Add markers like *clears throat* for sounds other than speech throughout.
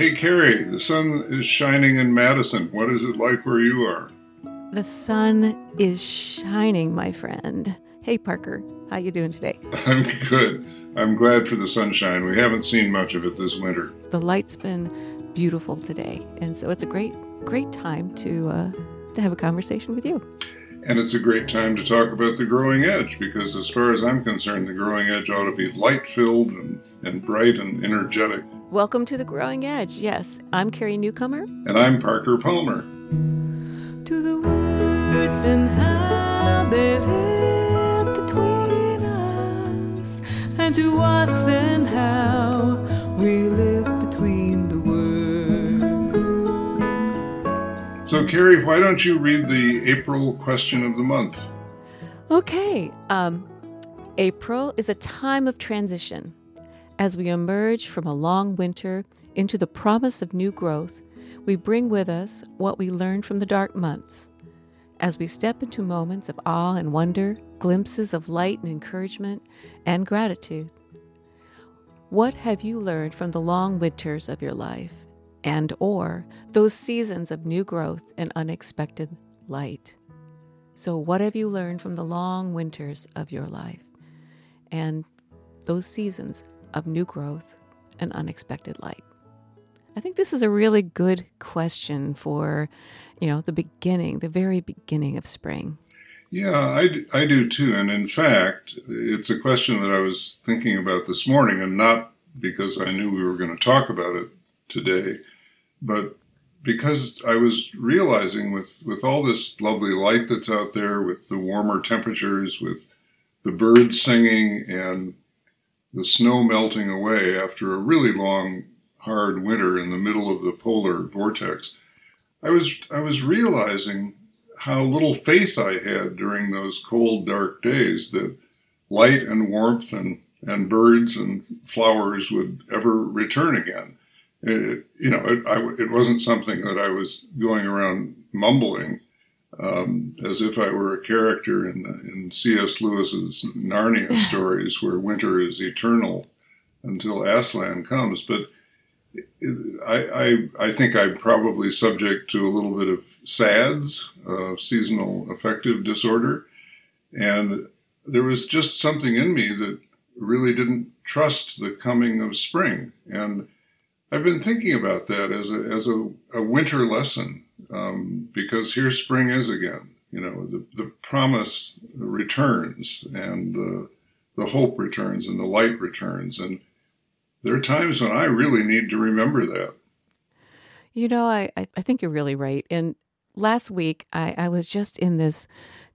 Hey, Carrie, the sun is shining in Madison. What is it like where you are? The sun is shining, my friend. Hey, Parker, how you doing today? *laughs* I'm good. I'm glad for the sunshine. We haven't seen much of it this winter. The light's been beautiful today, and so it's a great, great time to uh, to have a conversation with you. And it's a great time to talk about the growing edge because, as far as I'm concerned, the growing edge ought to be light filled and, and bright and energetic. Welcome to the growing edge. Yes, I'm Carrie Newcomer. And I'm Parker Palmer. To the words and how they live between us, and to us and how we live between the words. So, Carrie, why don't you read the April question of the month? Okay. Um, April is a time of transition. As we emerge from a long winter into the promise of new growth, we bring with us what we learned from the dark months. As we step into moments of awe and wonder, glimpses of light and encouragement, and gratitude. What have you learned from the long winters of your life and or those seasons of new growth and unexpected light? So what have you learned from the long winters of your life and those seasons of new growth and unexpected light? I think this is a really good question for, you know, the beginning, the very beginning of spring. Yeah, I, I do too. And in fact, it's a question that I was thinking about this morning, and not because I knew we were going to talk about it today, but because I was realizing with, with all this lovely light that's out there, with the warmer temperatures, with the birds singing, and the snow melting away after a really long, hard winter in the middle of the polar vortex, I was I was realizing how little faith I had during those cold, dark days that light and warmth and, and birds and flowers would ever return again. It, you know, it, I, it wasn't something that I was going around mumbling um, as if I were a character in, in C.S. Lewis's Narnia *laughs* stories where winter is eternal until Aslan comes. But I, I, I, think I'm probably subject to a little bit of SADS, uh, seasonal affective disorder. And there was just something in me that really didn't trust the coming of spring. And I've been thinking about that as a, as a, a winter lesson um, because here spring is again. You know, the, the promise returns and the, the hope returns and the light returns. And there are times when I really need to remember that. You know, I, I think you're really right. And last week, I, I was just in this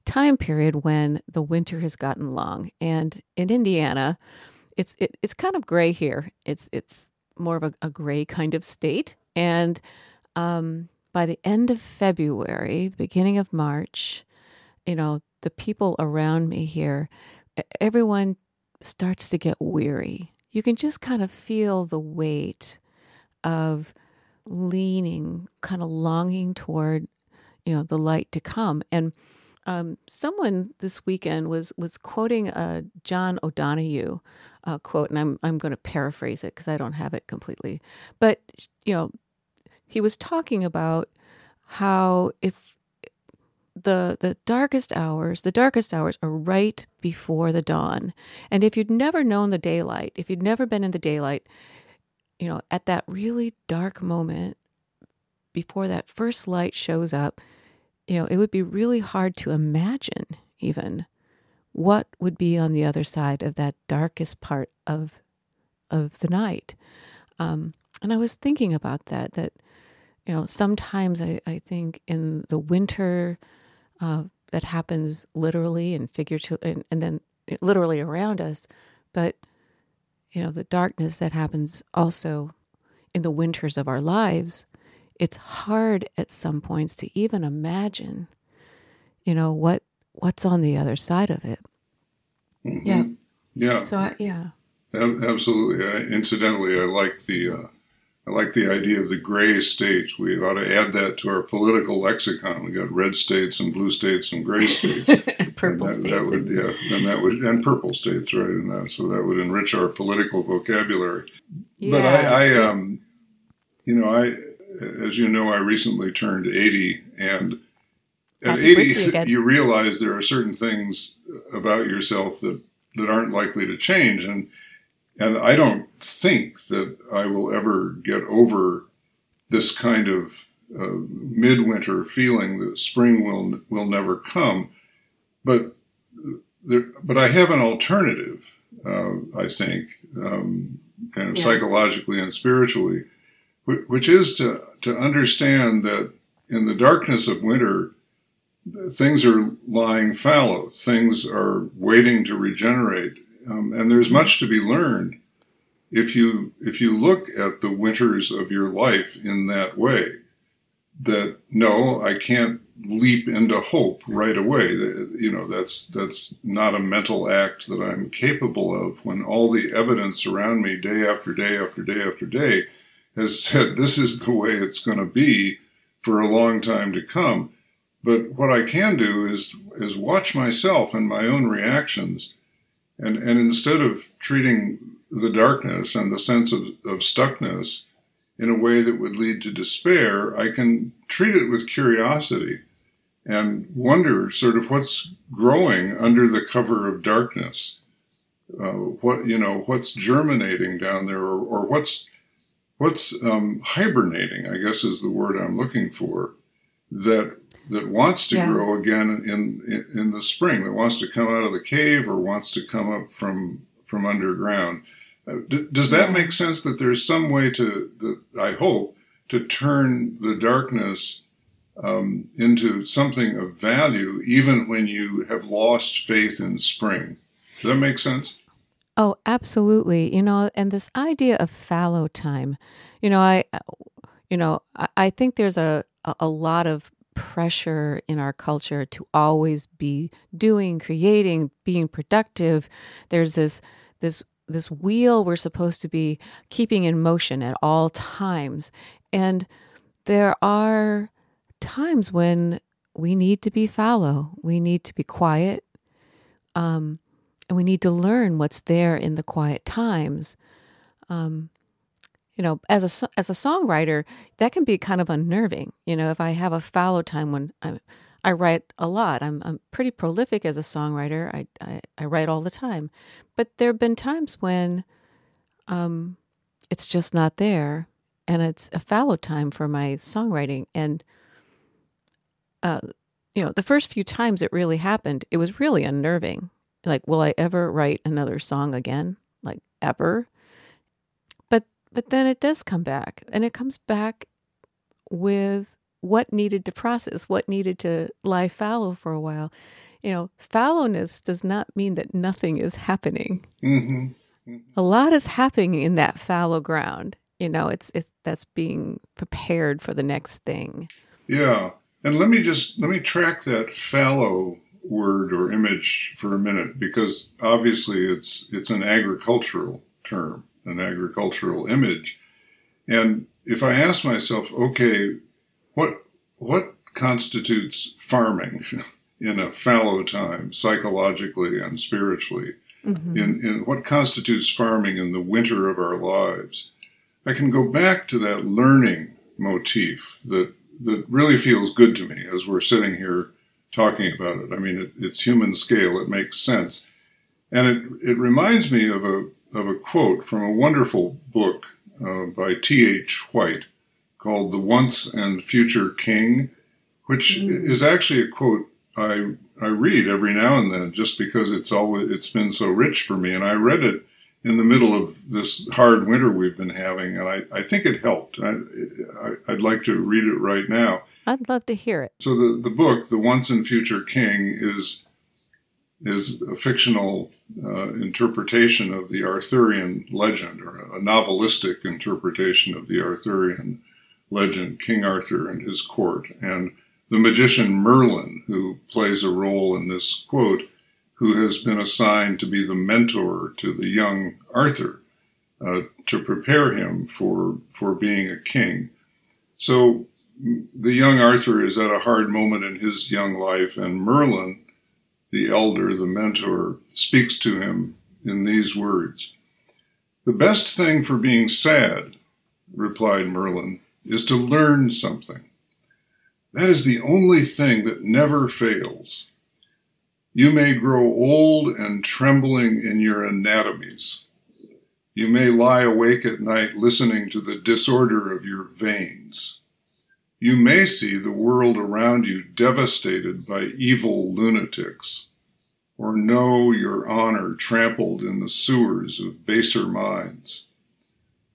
time period when the winter has gotten long. And in Indiana, it's it, it's kind of gray here. It's it's more of a, a gray kind of state. And um, by the end of February, the beginning of March, you know, the people around me here, everyone starts to get weary you can just kind of feel the weight of leaning, kind of longing toward, you know, the light to come. And um, someone this weekend was was quoting a John O'Donohue uh, quote, and I'm I'm going to paraphrase it because I don't have it completely. But you know, he was talking about how if the the darkest hours, the darkest hours are right before the dawn. And if you'd never known the daylight, if you'd never been in the daylight, you know, at that really dark moment before that first light shows up, you know, it would be really hard to imagine even what would be on the other side of that darkest part of of the night. Um, and I was thinking about that, that, you know, sometimes I, I think in the winter, uh, that happens literally and figuratively, and, and then literally around us, but you know the darkness that happens also in the winters of our lives. It's hard at some points to even imagine, you know what what's on the other side of it. Mm-hmm. Yeah, yeah. So I, yeah, absolutely. I, incidentally, I like the. Uh, I like the idea of the gray states. We ought to add that to our political lexicon. We got red states and blue states and gray states. *laughs* purple and that, states. That would, yeah, and that would, and purple states, right? And that, so that would enrich our political vocabulary. Yeah. But I, I, um, you know, I, as you know, I recently turned 80, and at Happy 80, you realize there are certain things about yourself that, that aren't likely to change. And, and I don't think that I will ever get over this kind of uh, midwinter feeling that spring will, will never come. But, there, but I have an alternative, uh, I think, um, kind of yeah. psychologically and spiritually, which is to, to understand that in the darkness of winter, things are lying fallow, things are waiting to regenerate, um, and there's much to be learned if you if you look at the winters of your life in that way. That no, I can't leap into hope right away. You know, that's that's not a mental act that I'm capable of when all the evidence around me day after day after day after day has *laughs* said this is the way it's going to be for a long time to come. But what I can do is is watch myself and my own reactions, and and instead of treating the darkness and the sense of, of stuckness in a way that would lead to despair, I can treat it with curiosity and wonder sort of what's growing under the cover of darkness. Uh, what you know, what's germinating down there, or, or what's what's um, hibernating, I guess is the word I'm looking for, that that wants to yeah. grow again in, in, in the spring, that wants to come out of the cave or wants to come up from from underground. Uh, d- does that make sense? That there's some way to, that I hope, to turn the darkness um, into something of value, even when you have lost faith in spring. Does that make sense? Oh, absolutely. You know, and this idea of fallow time, you know, I, you know, I think there's a a lot of pressure in our culture to always be doing, creating, being productive. There's this this this wheel we're supposed to be keeping in motion at all times. And there are times when we need to be fallow. We need to be quiet. Um, and we need to learn what's there in the quiet times. Um, you know, as a as a songwriter, that can be kind of unnerving. You know, if I have a fallow time when I I write a lot, I'm I'm pretty prolific as a songwriter. I I, I write all the time, but there have been times when, um, it's just not there, and it's a fallow time for my songwriting. And, uh, you know, the first few times it really happened, it was really unnerving like will i ever write another song again like ever but then it does come back and it comes back with what needed to process what needed to lie fallow for a while. You know fallowness does not mean that nothing is happening. Mm-hmm. Mm-hmm. a lot is happening in that fallow ground. You know it's it's that's being prepared for the next thing. Yeah. And let me just let me track that fallow word or image for a minute because obviously it's it's an agricultural term, an agricultural image. And if I ask myself, okay, what what constitutes farming *laughs* in a fallow time, psychologically and spiritually? Mm-hmm. In, in what constitutes farming in the winter of our lives? I can go back to that learning motif that that really feels good to me as we're sitting here talking about it. I mean, it, it's human scale. It makes sense. And it, it reminds me of a, of a quote from a wonderful book uh, by T.H. White called The Once and Future King, which mm. is actually a quote I, I read every now and then just because it's always, it's been so rich for me. And I read it in the middle of this hard winter we've been having, and I, I think it helped. I, I, would like to read it right now. I'd love to hear it. So the, the book, The Once and Future King, is is a fictional uh, interpretation of the Arthurian legend, or a novelistic interpretation of the Arthurian legend, King Arthur and his court. And the magician Merlin, who plays a role in this quote, who has been assigned to be the mentor to the young Arthur uh, to prepare him for, for being a king. So the young Arthur is at a hard moment in his young life, and Merlin, the elder, the mentor, speaks to him in these words The best thing for being sad, replied Merlin, is to learn something. That is the only thing that never fails. You may grow old and trembling in your anatomies. You may lie awake at night listening to the disorder of your veins. You may see the world around you devastated by evil lunatics, or know your honor trampled in the sewers of baser minds.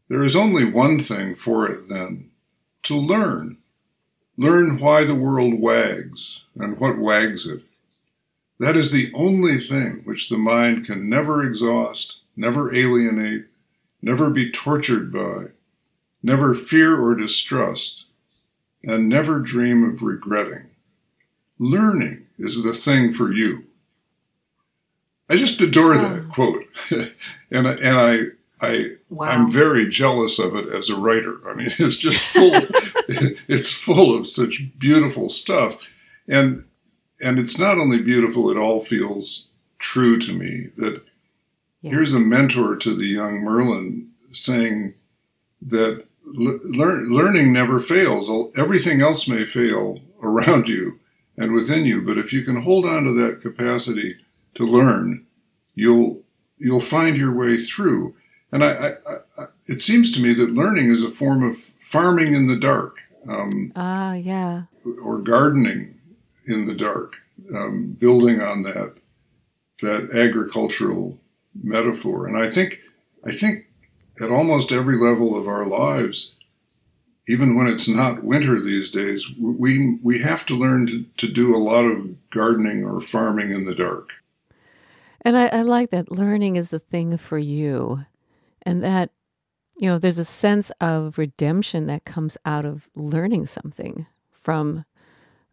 There is only one thing for it then to learn. Learn why the world wags and what wags it. That is the only thing which the mind can never exhaust, never alienate, never be tortured by, never fear or distrust, and never dream of regretting. Learning is the thing for you. I just adore that quote, *laughs* and and I I wow. I'm very jealous of it as a writer. I mean, *laughs* it's just full. *laughs* it's full of such beautiful stuff, and and it's not only beautiful; it all feels true to me. That yeah. here's a mentor to the young Merlin saying that learn, learning never fails. Everything else may fail around you and within you, but if you can hold on to that capacity to learn, you'll you'll find your way through. And I, I, I, it seems to me that learning is a form of farming in the dark. Um, ah, yeah. Or gardening in the dark, um, building on that that agricultural metaphor. And I think I think at almost every level of our lives, even when it's not winter these days, we we have to learn to, to do a lot of gardening or farming in the dark. And I, I like that learning is the thing for you, and that you know there's a sense of redemption that comes out of learning something from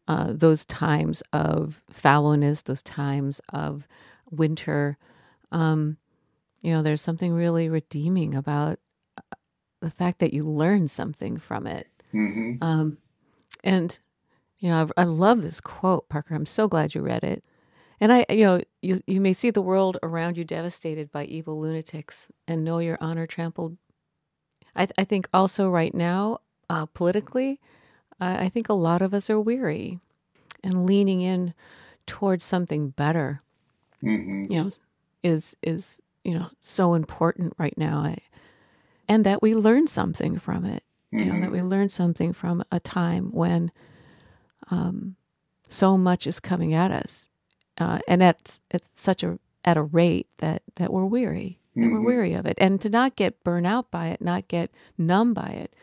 uh, those times of fallowness, those times of winter. Um, you know, there's something really redeeming about uh, the fact that you learn something from it. Mm-hmm. Um, and, you know, I, I love this quote, Parker. I'm so glad you read it. And I, you know, you, you may see the world around you devastated by evil lunatics and know your honor trampled. I, I think also right now, uh, politically, I, I think a lot of us are weary and leaning in towards something better. Mm-hmm. You know, is is you know so important right now I, and that we learn something from it you know that we mm-hmm. learn something from a time when um, so much is coming at us uh, and at, at such a at a rate that that we're weary that mm-hmm. we're weary of it and to not get burnt out by it not get numb by it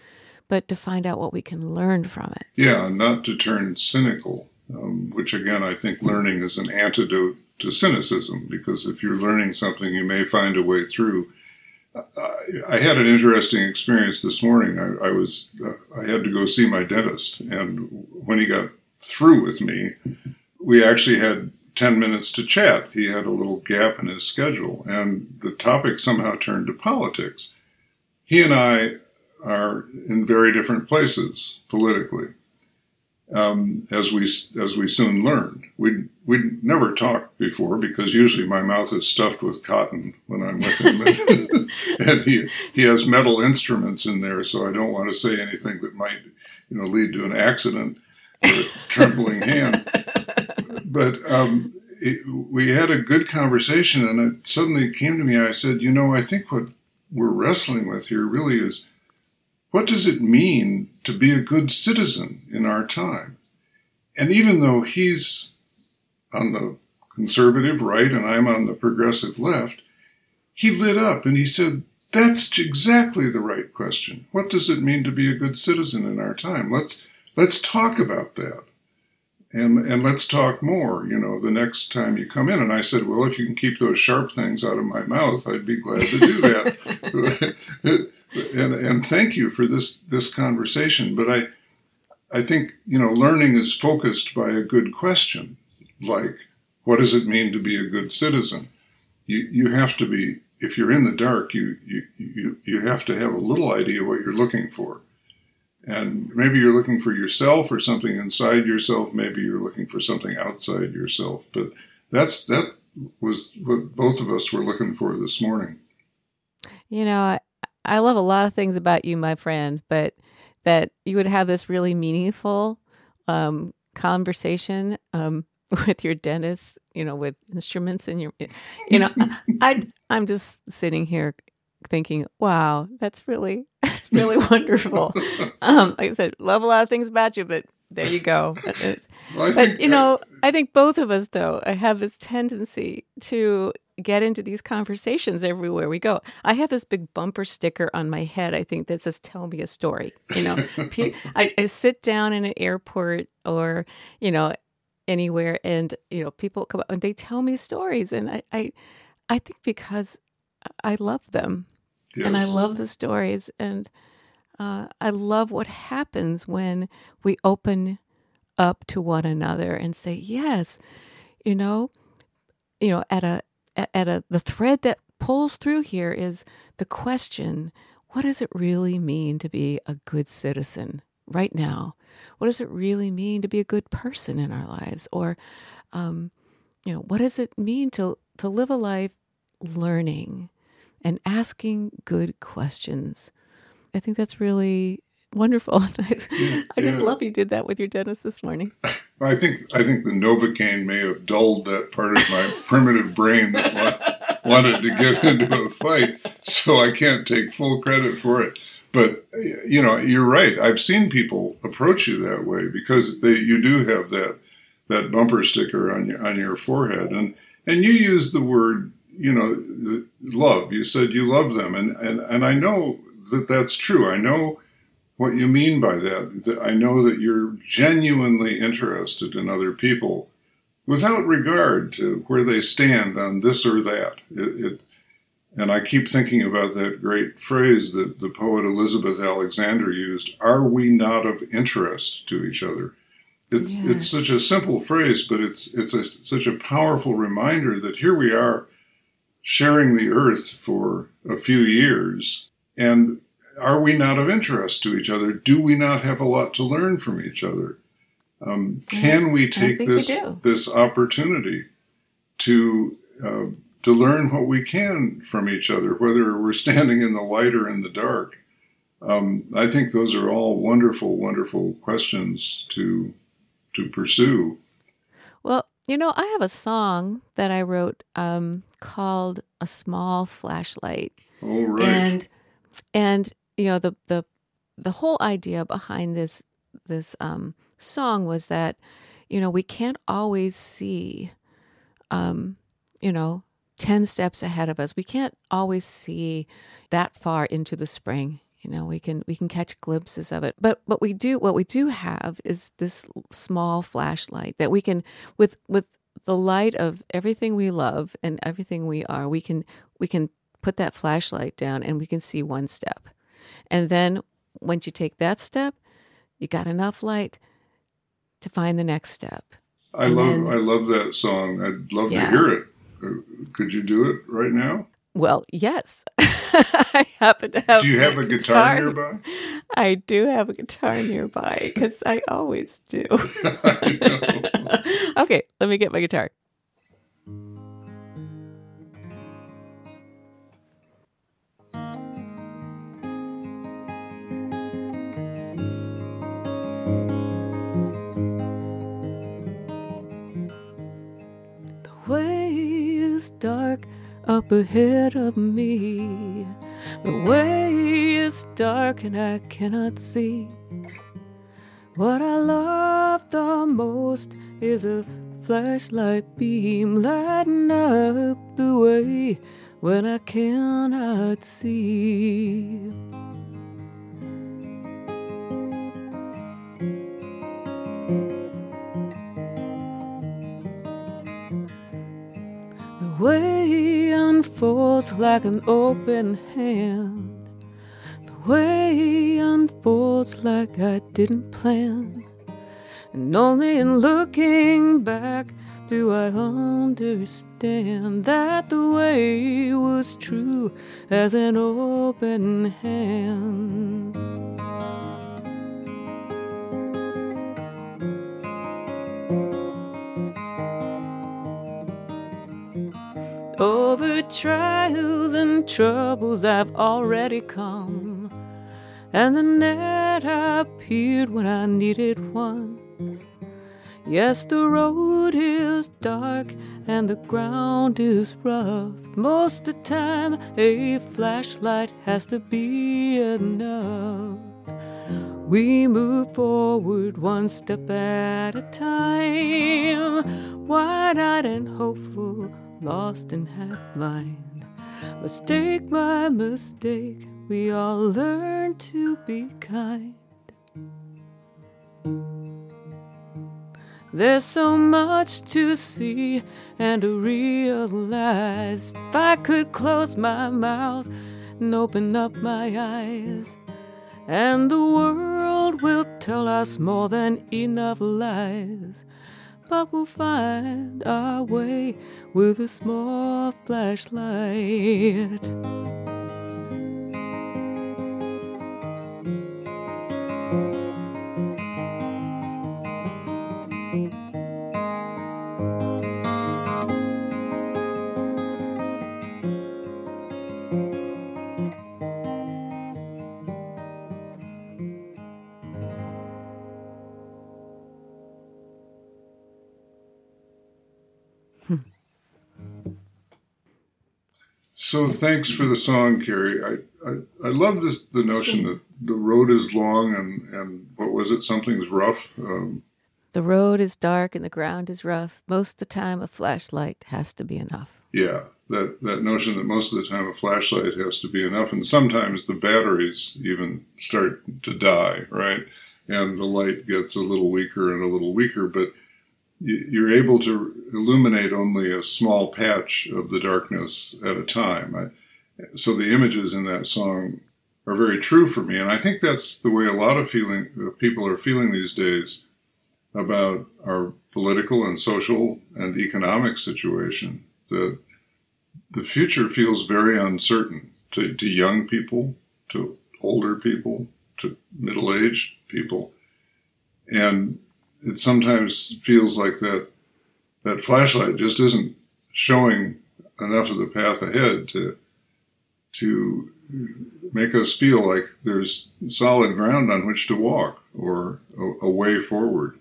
but to find out what we can learn from it yeah not to turn cynical um, which again i think learning is an antidote to cynicism because if you're learning something, you may find a way through. I had an interesting experience this morning. I, I was uh, I had to go see my dentist, and when he got through with me, we actually had 10 minutes to chat. He had a little gap in his schedule, and the topic somehow turned to politics. He and I are in very different places politically um, as we as we soon learned. We'd we'd never talked before because usually my mouth is stuffed with cotton when I'm with him, and, *laughs* and he he has metal instruments in there, so I don't want to say anything that might you know lead to an accident or a trembling hand. But um, it, we had a good conversation, and it suddenly came to me. I said, you know, I think what we're wrestling with here really is what does it mean to be a good citizen in our time? And even though he's on the conservative right and I'm on the progressive left, he lit up and he said, That's exactly the right question. What does it mean to be a good citizen in our time? Let's let's talk about that. And and let's talk more, you know, the next time you come in. And I said, Well, if you can keep those sharp things out of my mouth, I'd be glad to do that. *laughs* *laughs* and and thank you for this this conversation. But I I think you know learning is focused by a good question, like what does it mean to be a good citizen? You you have to be if you're in the dark, you you you you have to have a little idea what you're looking for. And maybe you're looking for yourself or something inside yourself. Maybe you're looking for something outside yourself. But that's that was what both of us were looking for this morning. You know, I love a lot of things about you, my friend, but that you would have this really meaningful um, conversation um, *laughs* with your dentist, you know, with instruments in your, you know, I, I'm just sitting here thinking, wow, that's really, that's really wonderful. *laughs* Um, like I said, love a lot of things about you, but there you go. *laughs* Well, but you know, I, I think both of us, though, I have this tendency to get into these conversations everywhere we go. I have this big bumper sticker on my head, I think, that says, Tell me a story. You know, *laughs* I, I, sit down in an airport or, you know, anywhere and, you know, people come up and they tell me stories. And I, I, I think because I love them yes. and I love the stories. And uh, I love what happens when we open up to one another and say, Yes, you know, you know, at a at a the thread that pulls through here is the question what does it really mean to be a good citizen right now? What does it really mean to be a good person in our lives? Or um, you know what does it mean to to live a life learning and asking good questions? I think that's really wonderful *laughs* i, I just yeah. love you did that with your dentist this morning I think I think the Novocaine may have dulled that part of my *laughs* primitive brain that wanted to get into a fight, so I can't take full credit for it. But you know, you're right. I've seen people approach you that way because they, you do have that that bumper sticker on your on your forehead, and and you use the word you know love. You said you love them, and and and I know that that's true. I know what you mean by that. I know that you're genuinely interested in other people without regard to where they stand on this or that. It, it, and I keep thinking about that great phrase that the poet Elizabeth Alexander used Are we not of interest to each other? It's, yes. it's such a simple phrase, but it's, it's a, such a powerful reminder that here we are sharing the earth for a few years. And are we not of interest to each other? Do we not have a lot to learn from each other? Um, can we take this we this opportunity to uh, to learn what we can from each other, whether we're standing in the light or in the dark? Um, I think those are all wonderful, wonderful questions to to pursue. Well, you know, I have a song that I wrote um, called "A Small Flashlight." Oh, right. And and you know the the the whole idea behind this this um, song was that you know we can't always see um, you know 10 steps ahead of us. We can't always see that far into the spring. You know we can we can catch glimpses of it. But what we do what we do have is this small flashlight that we can with with the light of everything we love and everything we are we can we can put that flashlight down and we can see one step and then once you take that step, you got enough light to find the next step. I and love then, I love that song. I'd love yeah. to hear it. Uh, could you do it right now? Well, yes. *laughs* I happen to have. Do you have a guitar, guitar nearby? I do have a guitar nearby because I always do. *laughs* *laughs* okay, let me get my guitar. Dark up ahead of me. The way is dark and I cannot see. What I love the most is a flashlight beam lighting up the way when I cannot see. Way unfolds like an open hand. The way unfolds like I didn't plan. And only in looking back do I understand that the way was true as an open hand. Trials and troubles I've already come. And the net appeared when I needed one. Yes, the road is dark and the ground is rough. Most of the time, a flashlight has to be enough. We move forward one step at a time, wide eyed and hopeful, lost and half blind. Mistake my mistake, we all learn to be kind. There's so much to see and to realize. If I could close my mouth and open up my eyes, and the world will tell us more than enough lies. But we'll find our way with a small flashlight. So thanks for the song, Carrie. I, I, I love this the notion that the road is long and, and what was it? Something's rough. Um, the road is dark and the ground is rough. Most of the time, a flashlight has to be enough. Yeah, that, that notion that most of the time a flashlight has to be enough. And sometimes the batteries even start to die, right? And the light gets a little weaker and a little weaker. But you're able to illuminate only a small patch of the darkness at a time. So the images in that song are very true for me, and I think that's the way a lot of feeling uh, people are feeling these days about our political and social and economic situation. The the future feels very uncertain to, to young people, to older people, to middle aged people, and it sometimes feels like that that flashlight just isn't showing enough of the path ahead to to make us feel like there's solid ground on which to walk or a, a way forward.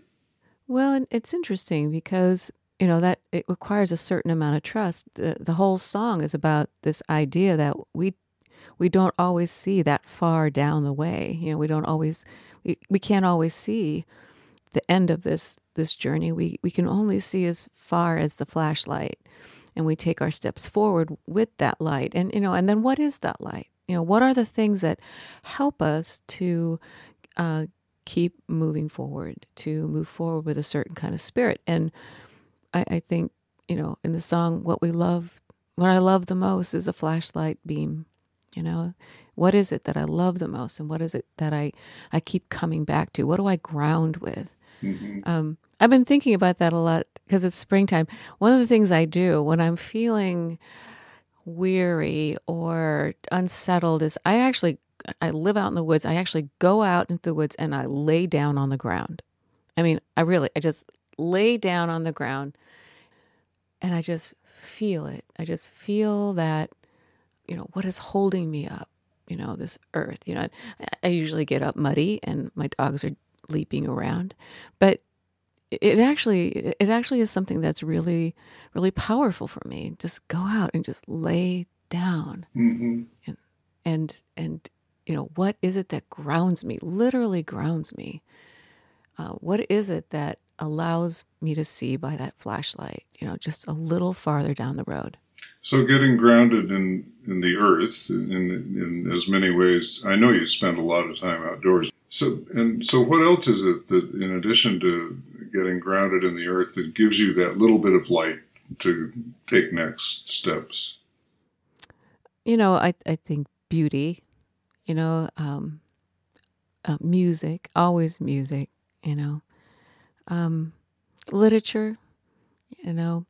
Well, it's interesting because you know that it requires a certain amount of trust. The, the whole song is about this idea that we we don't always see that far down the way. You know, we don't always we, we can't always see the end of this this journey. We we can only see as far as the flashlight, and we take our steps forward with that light. And you know, and then what is that light? You know, what are the things that help us to uh, keep moving forward, to move forward with a certain kind of spirit? And I, I think you know, in the song, what we love, what I love the most is a flashlight beam. You know, what is it that I love the most, and what is it that I I keep coming back to? What do I ground with? Mm-hmm. Um, I've been thinking about that a lot because it's springtime. One of the things I do when I'm feeling weary or unsettled is I actually I live out in the woods. I actually go out into the woods and I lay down on the ground. I mean, I really I just lay down on the ground and I just feel it. I just feel that you know what is holding me up you know this earth you know i usually get up muddy and my dogs are leaping around. But it actually it actually is something that's really really powerful for me. Just go out and just lay down. Mm-hmm. And and and you know what is it that grounds me? Literally grounds me. Uh, what is it that allows me to see by that flashlight? You know, just a little farther down the road. So getting grounded in, in the earth in, in as many ways. I know you spend a lot of time outdoors. So and so, what else is it that, in addition to getting grounded in the earth, that gives you that little bit of light to take next steps? You know, I I think beauty. You know, um, uh, music, always music. You know, um, literature. You know,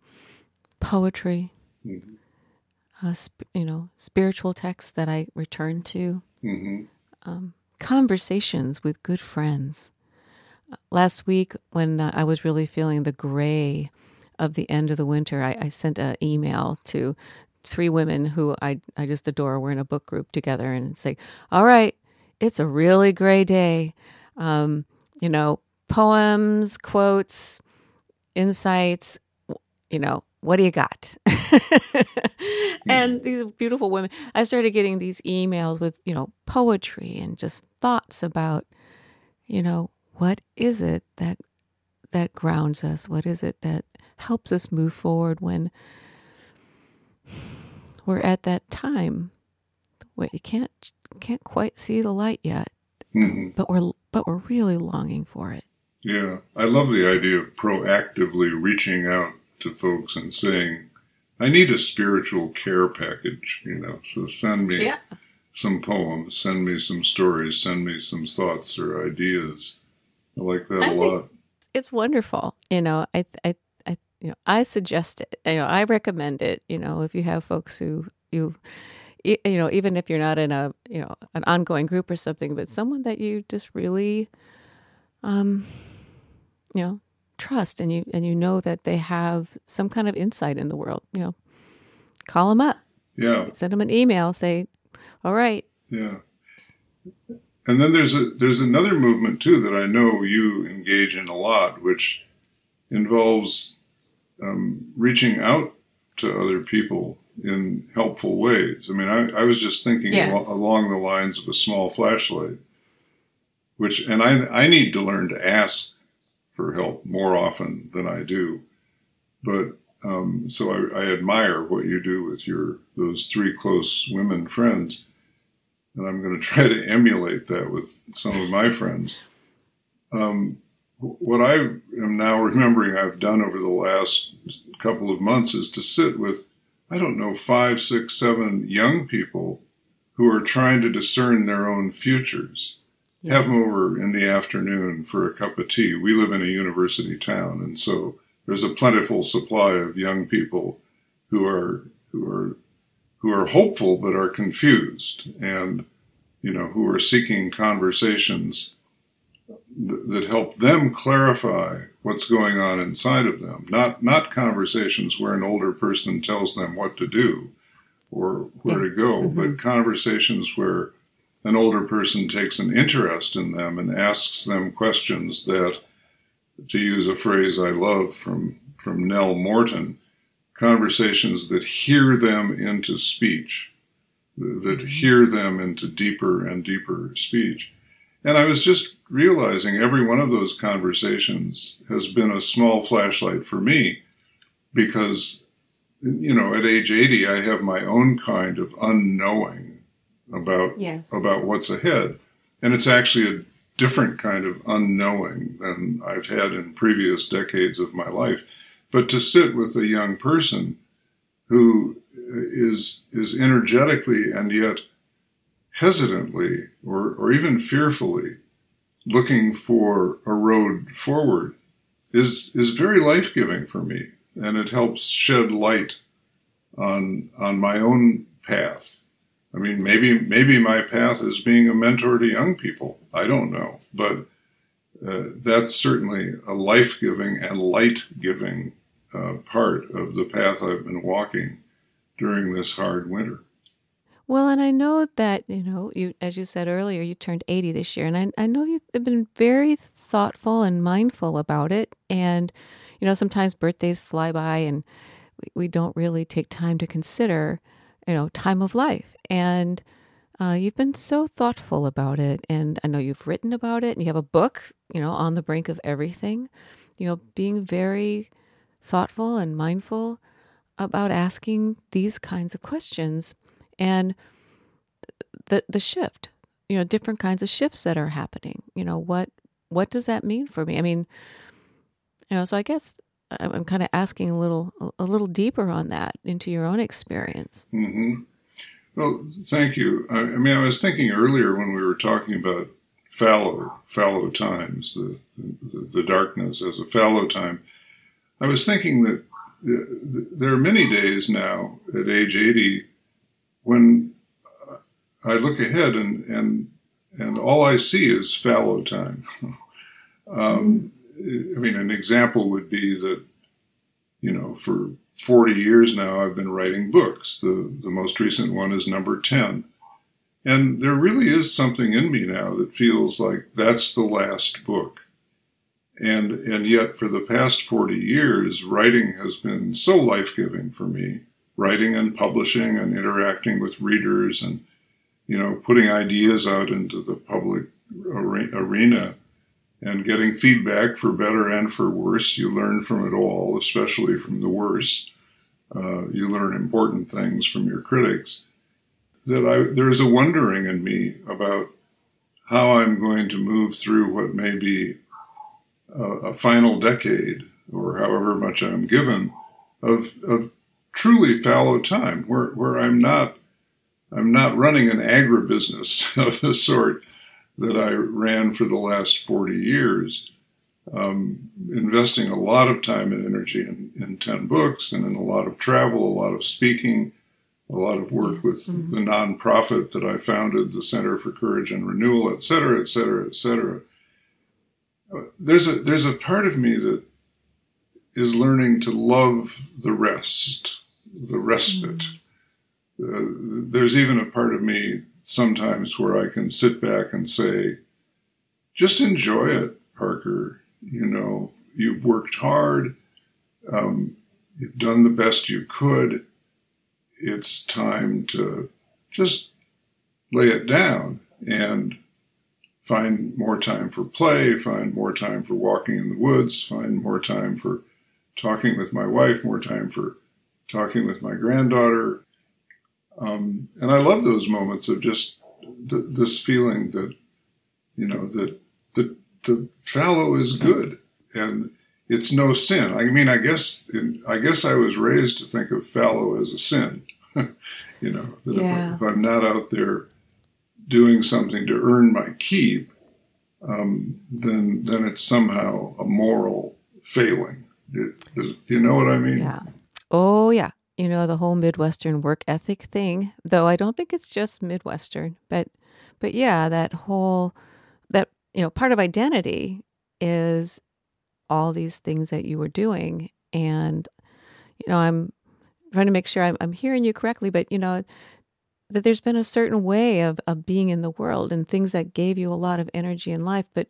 poetry. Mm-hmm. Uh, sp- you know, spiritual texts that I return to. Mm-hmm. Um, conversations with good friends. Last week, when uh, I was really feeling the gray of the end of the winter, I, I sent an email to three women who I, I just adore. We're in a book group together and say, all right, it's a really gray day. Um, you know, poems, quotes, insights, you know, what do you got? *laughs* and hmm. these beautiful women, I started getting these emails with, you know, poetry and just thoughts about, you know, what is it that that grounds us? What is it that helps us move forward when we're at that time where you can't can't quite see the light yet, mm-hmm. but we're but we're really longing for it. Yeah, I love the idea of proactively reaching out to folks and saying, "I need a spiritual care package," you know. So send me yeah. some poems, send me some stories, send me some thoughts or ideas. I like that I a lot. It's wonderful. You know, I I I you know, I suggest it. You know, I recommend it, you know, if you have folks who you you know, even if you're not in a, you know, an ongoing group or something, but someone that you just really um you know, trust and you and you know that they have some kind of insight in the world, you know. Call them up. Yeah. Send them an email, say, "All right." Yeah. And then there's a there's another movement too that I know you engage in a lot, which involves um, reaching out to other people in helpful ways. I mean, I, I was just thinking yes. al- along the lines of a small flashlight, which, and I I need to learn to ask for help more often than I do, but um, so I, I admire what you do with your those three close women friends and I'm going *laughs* to try to emulate that with some of my friends. Um, what I am now remembering I've done over the last couple of months is to sit with, I don't know, five, six, seven young people who are trying to discern their own futures. Yeah. Have them over in the afternoon for a cup of tea. We live in a university town, and so there's a plentiful supply of young people who are who are who are hopeful but are confused and you know who are seeking conversations th- that help them clarify what's going on inside of them not not conversations where an older person tells them what to do or where to go mm-hmm. but conversations where an older person takes an interest in them and asks them questions that to use a phrase I love from from Nell Morton conversations that hear them into speech, that mm-hmm. hear them into deeper and deeper speech. And I was just realizing every one of those conversations has been a small flashlight for me because, you know, at age 80, I have my own kind of unknowing about, yes. about what's ahead. And it's actually a different kind of unknowing than I've had in previous decades of my life. But to sit with a young person who is is energetically and yet hesitantly or, or even fearfully looking for a road forward is is very life giving for me, and it helps shed light on on my own path. I mean, maybe maybe my path is being a mentor to young people. I don't know, but uh, that's certainly a life giving and light giving uh, part of the path I've been walking during this hard winter. Well, and I know that, you know, you as you said earlier, you turned 80 this year, and I, I know you've been very thoughtful and mindful about it. And, you know, sometimes birthdays fly by and we, we don't really take time to consider, you know, time of life. And uh, you've been so thoughtful about it. And I know you've written about it and you have a book, you know, on the brink of everything, you know, being very thoughtful and mindful about asking these kinds of questions and the the shift you know different kinds of shifts that are happening you know what what does that mean for me i mean you know so i guess i'm kind of asking a little a little deeper on that into your own experience mm-hmm. well thank you I, I mean i was thinking earlier when we were talking about fallow fallow times the, the, the darkness as a fallow time I was thinking that there are many days now at age 80 when I look ahead and, and, and all I see is fallow time. *laughs* um, I mean, an example would be that, you know, for 40 years now, I've been writing books. The, the most recent one is number 10. And there really is something in me now that feels like that's the last book. And, and yet, for the past 40 years, writing has been so life giving for me. Writing and publishing and interacting with readers and, you know, putting ideas out into the public arena and getting feedback for better and for worse. You learn from it all, especially from the worse. Uh, you learn important things from your critics. That I, there is a wondering in me about how I'm going to move through what may be a, a final decade, or however much I'm given, of, of truly fallow time, where, where I'm not I'm not running an agribusiness *laughs* of the sort that I ran for the last 40 years, um, investing a lot of time and energy in, in 10 books and in a lot of travel, a lot of speaking, a lot of work yes. with mm-hmm. the nonprofit that I founded, the Center for Courage and Renewal, et cetera, et cetera, et cetera. Uh, there's a there's a part of me that is learning to love the rest, the respite. Mm-hmm. Uh, there's even a part of me sometimes where I can sit back and say, just enjoy it, Parker. You know, you've worked hard, um, you've done the best you could. It's time to just lay it down and find more time for play, find more time for walking in the woods, find more time for talking with my wife, more time for talking with my granddaughter, um, and I love those moments of just th- this feeling that, you know, that the, the fallow is good and it's no sin. I mean, I guess, in, I guess I was raised to think of fallow as a sin, *laughs* you know, that yeah. if, I, am not out there doing something to earn my keep, um, then, then it's somehow a moral failing. It, does, you know what I mean? Yeah. Oh, yeah you know the whole midwestern work ethic thing though i don't think it's just midwestern but but yeah that whole that you know part of identity is all these things that you were doing. And you know i'm trying to make sure i'm, I'm hearing you correctly but you know that there's been a certain way of, of being in the world and things that gave you a lot of energy in life. But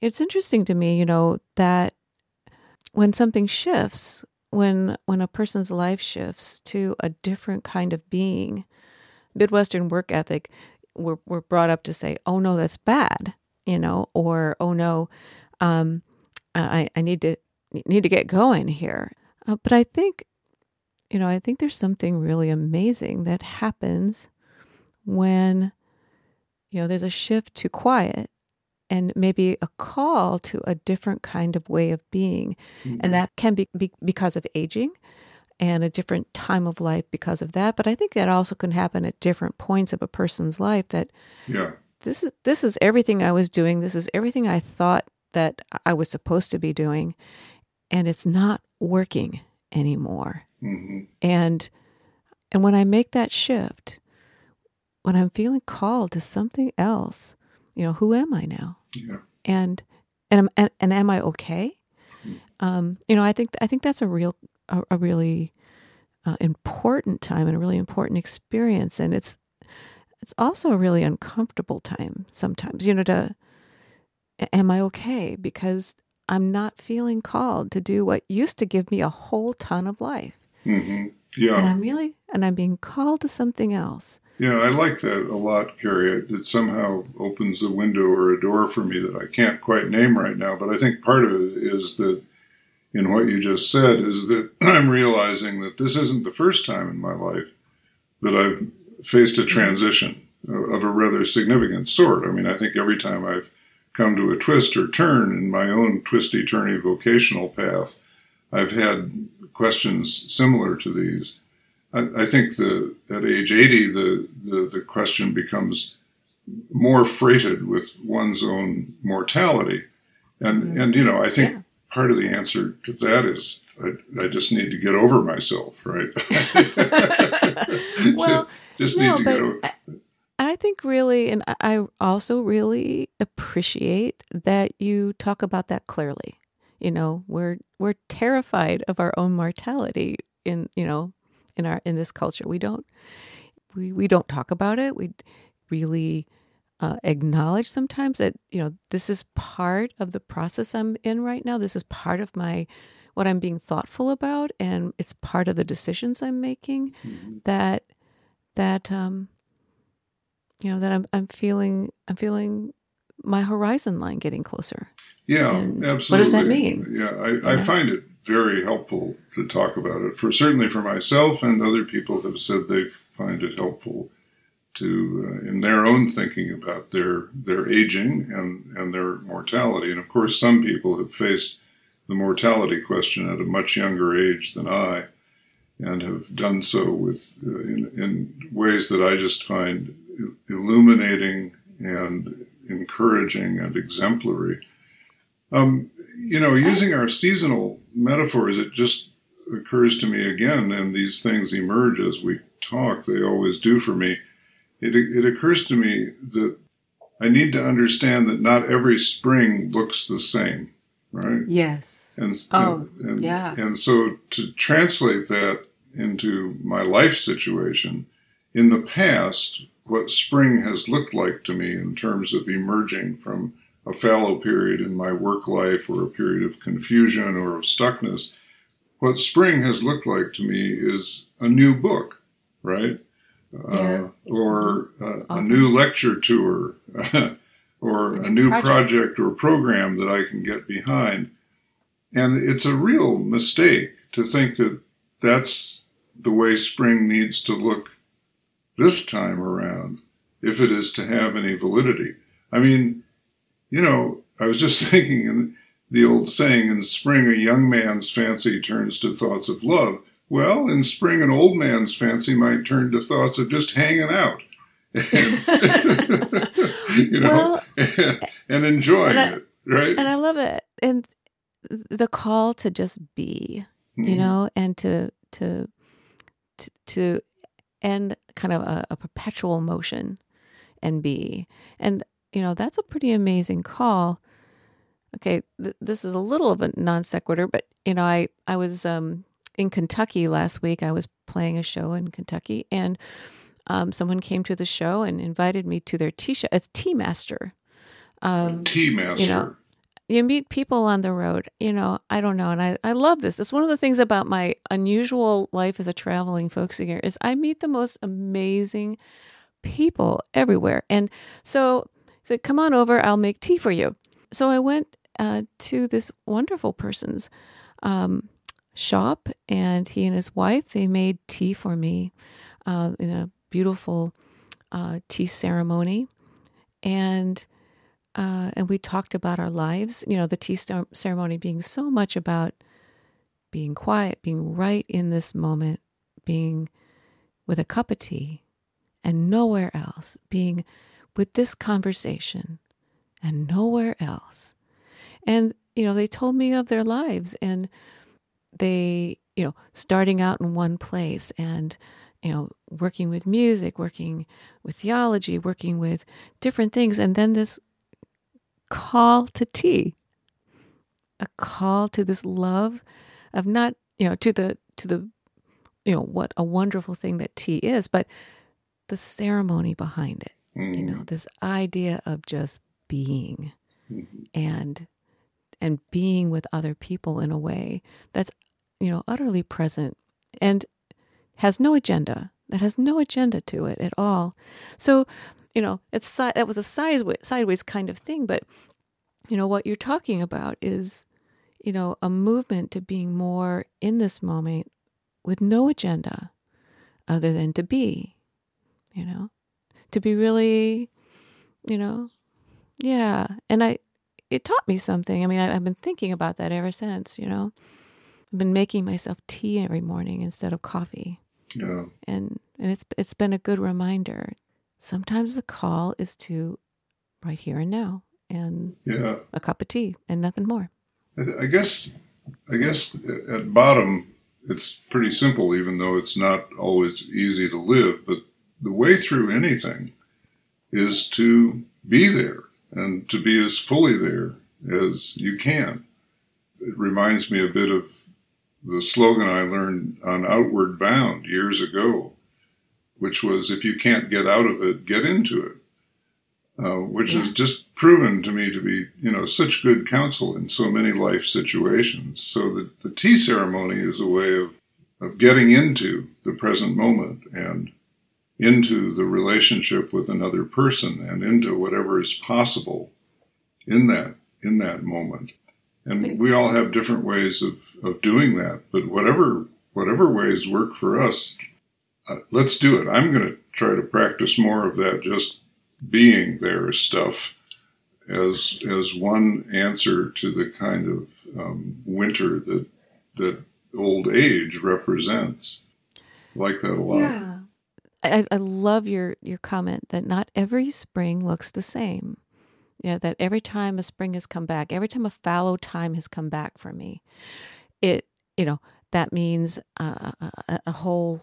it's interesting to me you know that when something shifts when when a person's life shifts to a different kind of being midwestern work ethic we're, we're brought up to say oh no that's bad you know or oh no um, I, I need to need to get going here. Uh, but i think you know i think there's something really amazing that happens when you know there's a shift to quiet and maybe a call to a different kind of way of being. Mm-hmm. And that can be, be, because of aging and a different time of life because of that. But I think that also can happen at different points of a person's life that yeah. this is this is everything I was doing. This is everything I thought that I was supposed to be doing. And it's not working anymore. Mm-hmm. And and when I make that shift, when I'm feeling called to something else, you know, who am I now? Yeah. And and and, and am I okay? Hmm. Um, you know, I think I think that's a real a, a really uh, important time and a really important experience, and it's it's also a really uncomfortable time sometimes. You know, to am I okay? Because I'm not feeling called to do what used to give me a whole ton of life. Mm-hmm. Yeah, and I'm really and I'm being called to something else. Yeah, I like that a lot, Carrie. It, somehow opens a window or a door for me that I can't quite name right now. But I think part of it is that in what you just said is that *clears throat* I'm realizing that this isn't the first time in my life that I've faced a transition of a rather significant sort. I mean, I think every time I've come to a twist or turn in my own twisty turny vocational path, I've had questions similar to these. I, I think the at age 80, the, the, the question becomes more freighted with one's own mortality. And, mm-hmm. and you know, I think yeah. part of the answer to that is I, I just need to get over myself, right? *laughs* well, just, just no, need to get over. I, I think really, and I also really appreciate that you talk about that clearly. You know, we're we're terrified of our own mortality in you know in our in this culture. We don't we we don't talk about it. We really uh, acknowledge sometimes that you know this is part of the process I'm in right now. This is part of my what I'm being thoughtful about, and it's part of the decisions I'm making. Mm-hmm. That that um, you know that I'm I'm feeling I'm feeling my horizon line getting closer. Yeah, and absolutely. What does that mean? Yeah, I, yeah. I find it very helpful to talk about it. For certainly for myself and other people have said they find it helpful to uh, in their own thinking about their their aging and and their mortality. And of course, some people have faced the mortality question at a much younger age than I, and have done so with uh, in, in ways that I just find illuminating and encouraging and exemplary. Um, you know, using our seasonal metaphors, it just occurs to me again, and these things emerge as we talk. They always do for me. It, it occurs to me that I need to understand that not every spring looks the same, right? Yes. And, oh, and, yeah. And so to translate that into my life situation, in the past, what spring has looked like to me in terms of emerging from a fallow period in my work life or a period of confusion or of stuckness, what spring has looked like to me is a new book, right? Yeah. Uh, or uh, a new lecture tour, *laughs* or a new project. project or program that I can get behind. And it's a real mistake to think that that's the way spring needs to look this time around, if it is to have any validity. I mean, you know, I was just *laughs* thinking in the old saying, in spring, a young man's fancy turns to thoughts of love. Well, in spring, an old man's fancy might turn to thoughts of just hanging out. And, *laughs* you know, well, and, *laughs* and, enjoying and I, it, right? And I love it. And the call to just be, mm-hmm. you know, and to, to, to, to end kind of a, a perpetual motion and be. And you know, that's a pretty amazing call. Okay, th- this is a little of a non sequitur, but you know, I I was um, in Kentucky last week. I was playing a show in Kentucky, and um, someone came to the show and invited me to their tea show. It's Tea Master. Um, tea Master. You know, you meet people on the road. You know, I don't know, and I I love this. It's one of the things about my unusual life as a traveling folk singer is I meet the most amazing people everywhere, and so said, Come on over, I'll make tea for you. So I went uh, to this wonderful person's um, shop, and he and his wife, they made tea for me uh, in a beautiful uh, tea ceremony. And uh, and we talked about our lives, you know, the tea ceremony being so much about being quiet, being right in this moment, being with a cup of tea and nowhere else, being with this conversation and nowhere else. And, you know, they told me of their lives and they, you know, starting out in one place and, you know, working with music, working with theology, working with different things. And then this call to tea, a call to this love of not, you know, to the, to the, you know, what a wonderful thing that tea is, but the ceremony behind it mm You know, mm-hmm. this idea of just being mm-hmm. and and being with other people in a way that's you know utterly present and has no agenda that has no agenda to it at all so you know it's that was a sideways sideways kind of thing but you know what you're talking about is you know a movement to being more in this moment with no agenda other than to be you know to be really, you know, yeah. And I, it taught me something. I mean, I, have been thinking about that ever since, you know. I've been making myself tea every morning instead of coffee. Yeah. And and it's it's been a good reminder. Sometimes the call is to right here and now and yeah. a cup of tea and nothing more. I guess I guess at bottom it's pretty simple even though it's not always easy to live, but the way through anything is to be there and to be as fully there as you can. it reminds me a bit of the slogan I learned on Outward Bound years ago, which was if you can't get out of it, get into it. Uh, which yeah. has just proven to me to be, you know, such good counsel in so many life situations. So the, the tea ceremony is a way of, of getting into the present moment and into the relationship with another person and into whatever is possible in that in that moment. And we all have different ways of, of doing that, but whatever whatever ways work for us, uh, let's do it. I'm going to try to practice more of that just being there stuff as as one answer to the kind of um, winter that that old age represents. I Like that a lot. Yeah. I, I love your, your comment that not every spring looks the same. Yeah, that every time a spring has come back, every time a fallow time has come back for me, it you know that means a, a, whole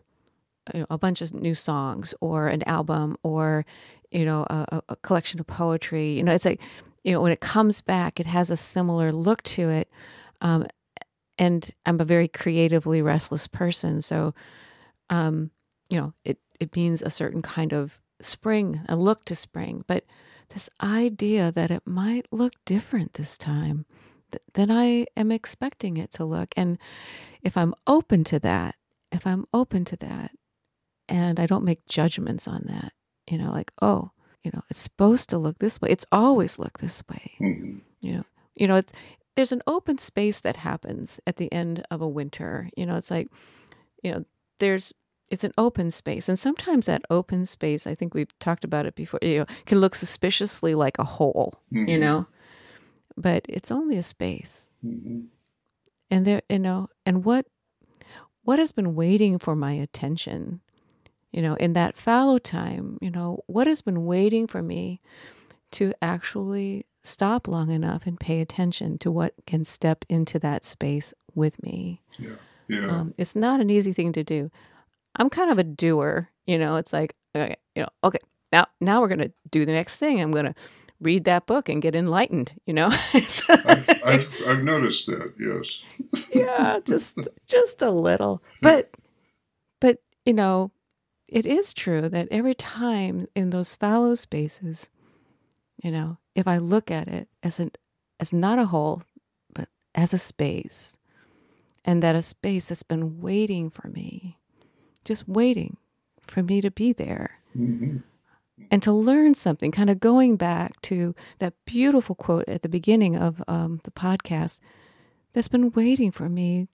you know, a bunch of new songs or an album or you know a, a, collection of poetry. You know it's like you know when it comes back it has a similar look to it. Um, and i'm a very creatively restless person. So um, you know it it means a certain kind of spring a look to spring but this idea that it might look different this time th- than i am expecting it to look. And if i'm open to that if i'm open to that and i don't make judgments on that you know like oh you know it's supposed to look this way. It's always looked this way. Mm-hmm. you know you know it's there's an open space that happens at the end of a winter. You know it's like you know there's it's an open space and sometimes that open space i think we've talked about it before you know can look suspiciously like a hole mm-hmm. you know but it's only a space mm-hmm. and there you know and what what has been waiting for my attention you know, in that fallow time, you know, what has been waiting for me to actually stop long enough and pay attention to what can step into that space with me. Yeah. Yeah. Um, it's not an easy thing to do. I'm kind of a doer, you know, it's like, okay, you know, okay, now, now we're going to do the next thing. I'm going to read that book and get enlightened, you know? *laughs* I've, I've, I've noticed that. Yes. yeah. Just, just a little, but, but, you know, it is true that every time in those fallow spaces, you know, if I look at it as an as not a hole, but as a space, and that a space that's been waiting for me, just waiting for me to be there. Mm-hmm. And to learn something, kind of going back to that beautiful quote at the beginning of um, the podcast that's been waiting for me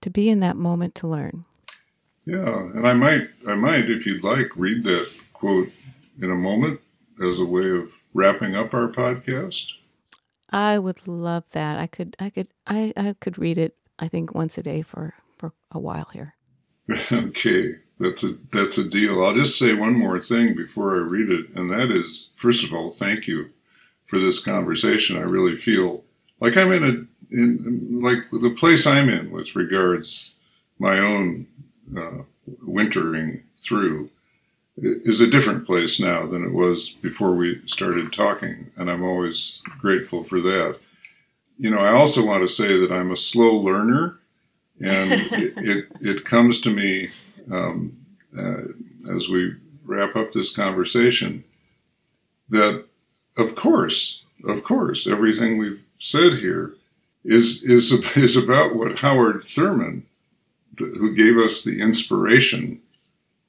to be in that moment to learn. Yeah, and I might, I might, if you'd like, read that quote in a moment as a way of wrapping up our podcast. I would love that. I could, I could, I, I could read it. I think once a day for for a while here. *laughs* okay, that's a that's a deal. I'll just say one more thing before I read it, and that is, first of all, thank you for this conversation. I really feel like I'm in a in like the place I'm in with regards my own uh, wintering through is a different place now than it was before we started talking, and I'm always grateful for that. You know, I also want to say that I'm a slow learner, and *laughs* it, it, it comes to me um, uh, as we wrap up this conversation that, of course, of course, everything we've said here is is *laughs* is about what Howard Thurman who gave us the inspiration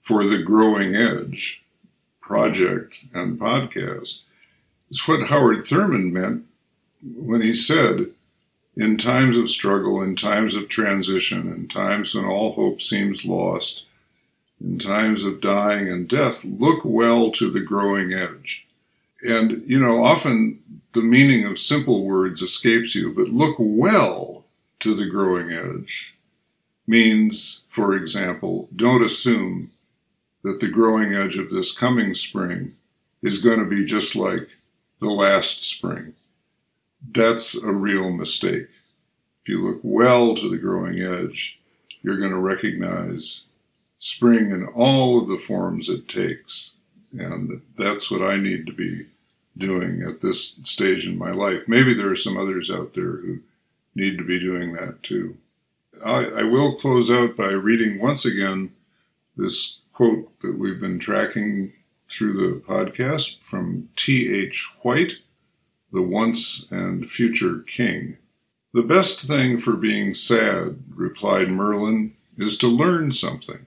for the Growing Edge project and podcast, is what Howard Thurman meant when he said, in times of struggle, in times of transition, in times when all hope seems lost, in times of dying and death, look well to the growing edge. And, you know, often the meaning of simple words escapes you, but look well to the growing edge means, for example, don't assume that the growing edge of this coming spring is going to be just like the last spring. That's a real mistake. If you look well to the growing edge, you're going to recognize spring in all of the forms it takes. And that's what I need to be doing at this stage in my life. Maybe there are some others out there who need to be doing that too. I, I will close out by reading once again this quote that we've been tracking through the podcast from T.H. White, the once and future king. The best thing for being sad, replied Merlin, is to learn something.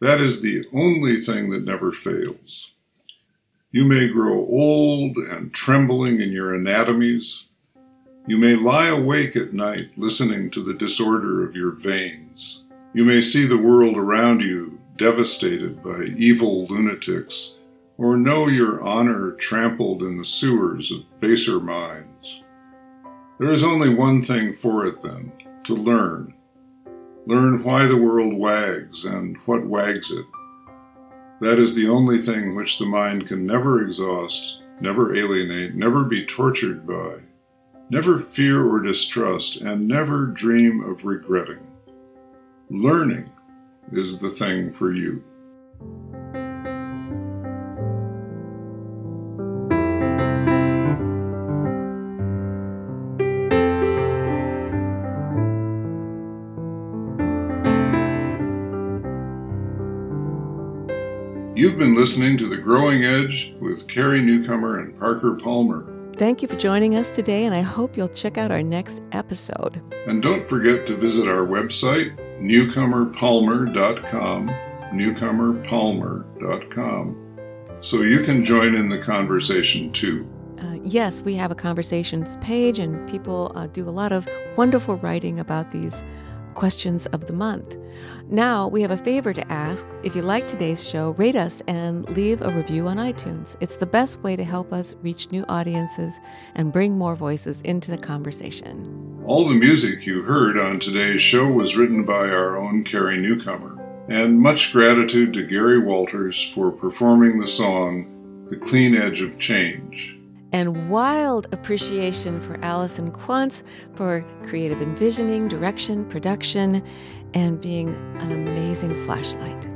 That is the only thing that never fails. You may grow old and trembling in your anatomies. You may lie awake at night listening to the disorder of your veins. You may see the world around you devastated by evil lunatics, or know your honor trampled in the sewers of baser minds. There is only one thing for it, then to learn. Learn why the world wags and what wags it. That is the only thing which the mind can never exhaust, never alienate, never be tortured by, never fear or distrust, and never dream of regretting. Learning is the thing for you. You've been listening to The Growing Edge with Carrie Newcomer and Parker Palmer. Thank you for joining us today, and I hope you'll check out our next episode. And don't forget to visit our website, newcomerpalmer.com, newcomerpalmer.com, so you can join in the conversation too. Uh, yes, we have a conversations page, and people uh, do a lot of wonderful writing about these questions of the month. Now, we have a favor to ask. If you like today's show, rate us and leave a review on iTunes. It's the best way to help us reach new audiences and bring more voices into the conversation. All the music you heard on today's show was written by our own Carrie Newcomer. And much gratitude to Gary Walters for performing the song The Clean Edge of Change and wild appreciation for Allison Quantz for creative envisioning, direction, production, and being an amazing flashlight.